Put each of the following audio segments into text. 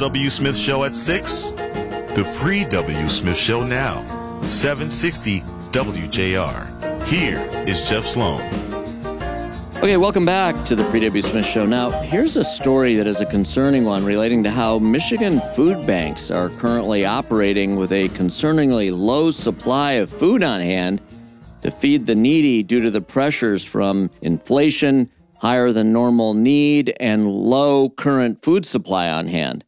W. Smith Show at 6? The pre W. Smith Show now. 760 WJR. Here is Jeff Sloan. Okay, welcome back to the Pre W. Smith Show. Now, here's a story that is a concerning one relating to how Michigan food banks are currently operating with a concerningly low supply of food on hand to feed the needy due to the pressures from inflation, higher than normal need, and low current food supply on hand.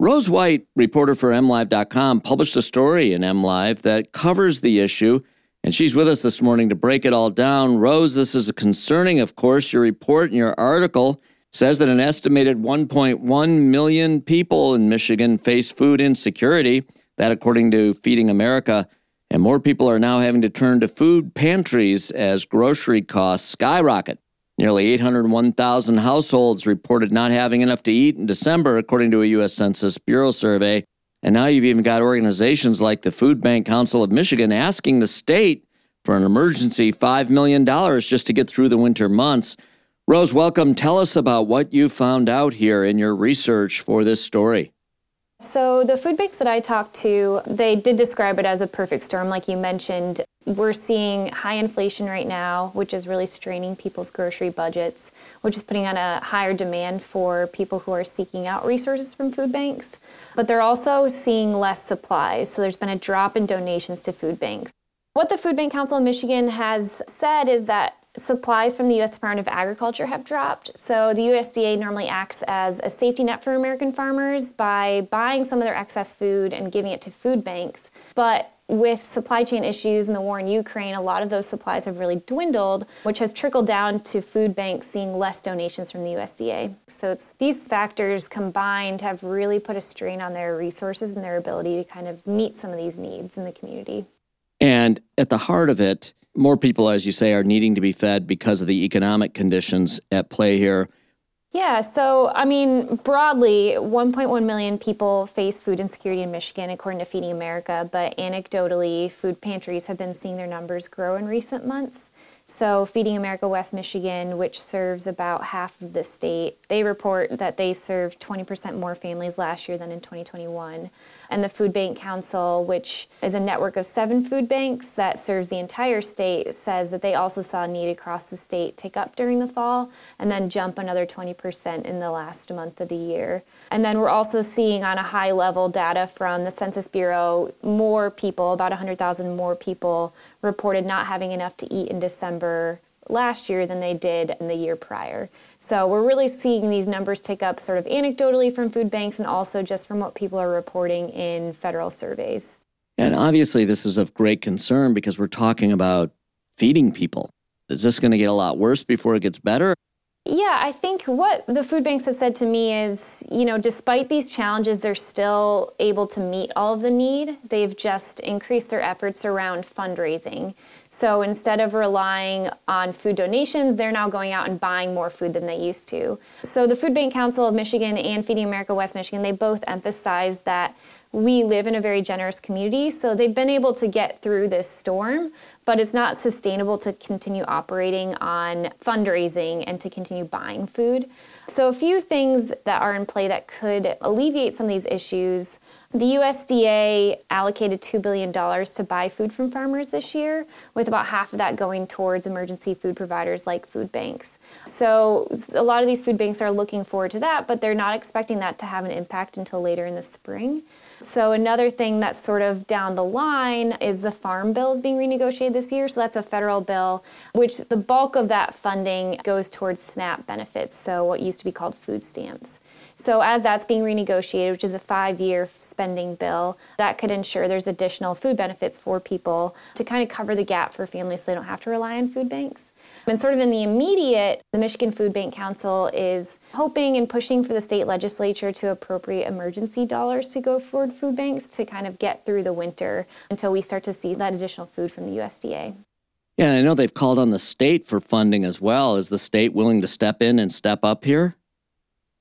Rose White, reporter for MLive.com, published a story in MLive that covers the issue, and she's with us this morning to break it all down. Rose, this is concerning, of course. Your report and your article says that an estimated 1.1 million people in Michigan face food insecurity. That, according to Feeding America, and more people are now having to turn to food pantries as grocery costs skyrocket. Nearly 801,000 households reported not having enough to eat in December, according to a U.S. Census Bureau survey. And now you've even got organizations like the Food Bank Council of Michigan asking the state for an emergency $5 million just to get through the winter months. Rose, welcome. Tell us about what you found out here in your research for this story. So, the food banks that I talked to, they did describe it as a perfect storm, like you mentioned. We're seeing high inflation right now, which is really straining people's grocery budgets, which is putting on a higher demand for people who are seeking out resources from food banks. But they're also seeing less supplies, so there's been a drop in donations to food banks. What the Food Bank Council of Michigan has said is that supplies from the U.S. Department of Agriculture have dropped. So the USDA normally acts as a safety net for American farmers by buying some of their excess food and giving it to food banks. But with supply chain issues and the war in Ukraine, a lot of those supplies have really dwindled, which has trickled down to food banks seeing less donations from the USDA. So it's these factors combined have really put a strain on their resources and their ability to kind of meet some of these needs in the community. And at the heart of it, more people, as you say, are needing to be fed because of the economic conditions at play here. Yeah, so I mean, broadly, 1.1 million people face food insecurity in Michigan, according to Feeding America, but anecdotally, food pantries have been seeing their numbers grow in recent months. So, Feeding America West Michigan, which serves about half of the state, they report that they served 20% more families last year than in 2021. And the Food Bank Council, which is a network of seven food banks that serves the entire state, says that they also saw need across the state tick up during the fall and then jump another 20% in the last month of the year. And then we're also seeing on a high level data from the Census Bureau more people, about 100,000 more people, reported not having enough to eat in December last year than they did in the year prior. So we're really seeing these numbers tick up sort of anecdotally from food banks and also just from what people are reporting in federal surveys. And obviously, this is of great concern because we're talking about feeding people. Is this going to get a lot worse before it gets better? Yeah, I think what the food banks have said to me is, you know, despite these challenges, they're still able to meet all of the need. They've just increased their efforts around fundraising. So instead of relying on food donations, they're now going out and buying more food than they used to. So the Food Bank Council of Michigan and Feeding America West Michigan, they both emphasize that we live in a very generous community, so they've been able to get through this storm, but it's not sustainable to continue operating on fundraising and to continue buying food. So, a few things that are in play that could alleviate some of these issues. The USDA allocated $2 billion to buy food from farmers this year, with about half of that going towards emergency food providers like food banks. So, a lot of these food banks are looking forward to that, but they're not expecting that to have an impact until later in the spring. So another thing that's sort of down the line is the farm bills being renegotiated this year. So that's a federal bill, which the bulk of that funding goes towards SNAP benefits. So what used to be called food stamps. So, as that's being renegotiated, which is a five year spending bill, that could ensure there's additional food benefits for people to kind of cover the gap for families so they don't have to rely on food banks. And sort of in the immediate, the Michigan Food Bank Council is hoping and pushing for the state legislature to appropriate emergency dollars to go forward food banks to kind of get through the winter until we start to see that additional food from the USDA. Yeah, and I know they've called on the state for funding as well. Is the state willing to step in and step up here?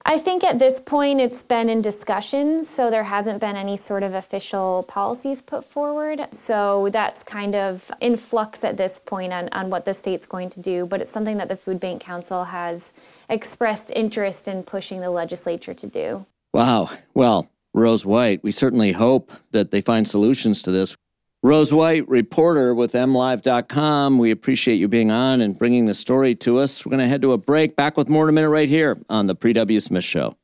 I think at this point it's been in discussions, so there hasn't been any sort of official policies put forward. So that's kind of in flux at this point on, on what the state's going to do, but it's something that the Food Bank Council has expressed interest in pushing the legislature to do. Wow. Well, Rose White, we certainly hope that they find solutions to this. Rose White, reporter with MLive.com. We appreciate you being on and bringing the story to us. We're going to head to a break. Back with more in a minute right here on the Pre W. Smith Show.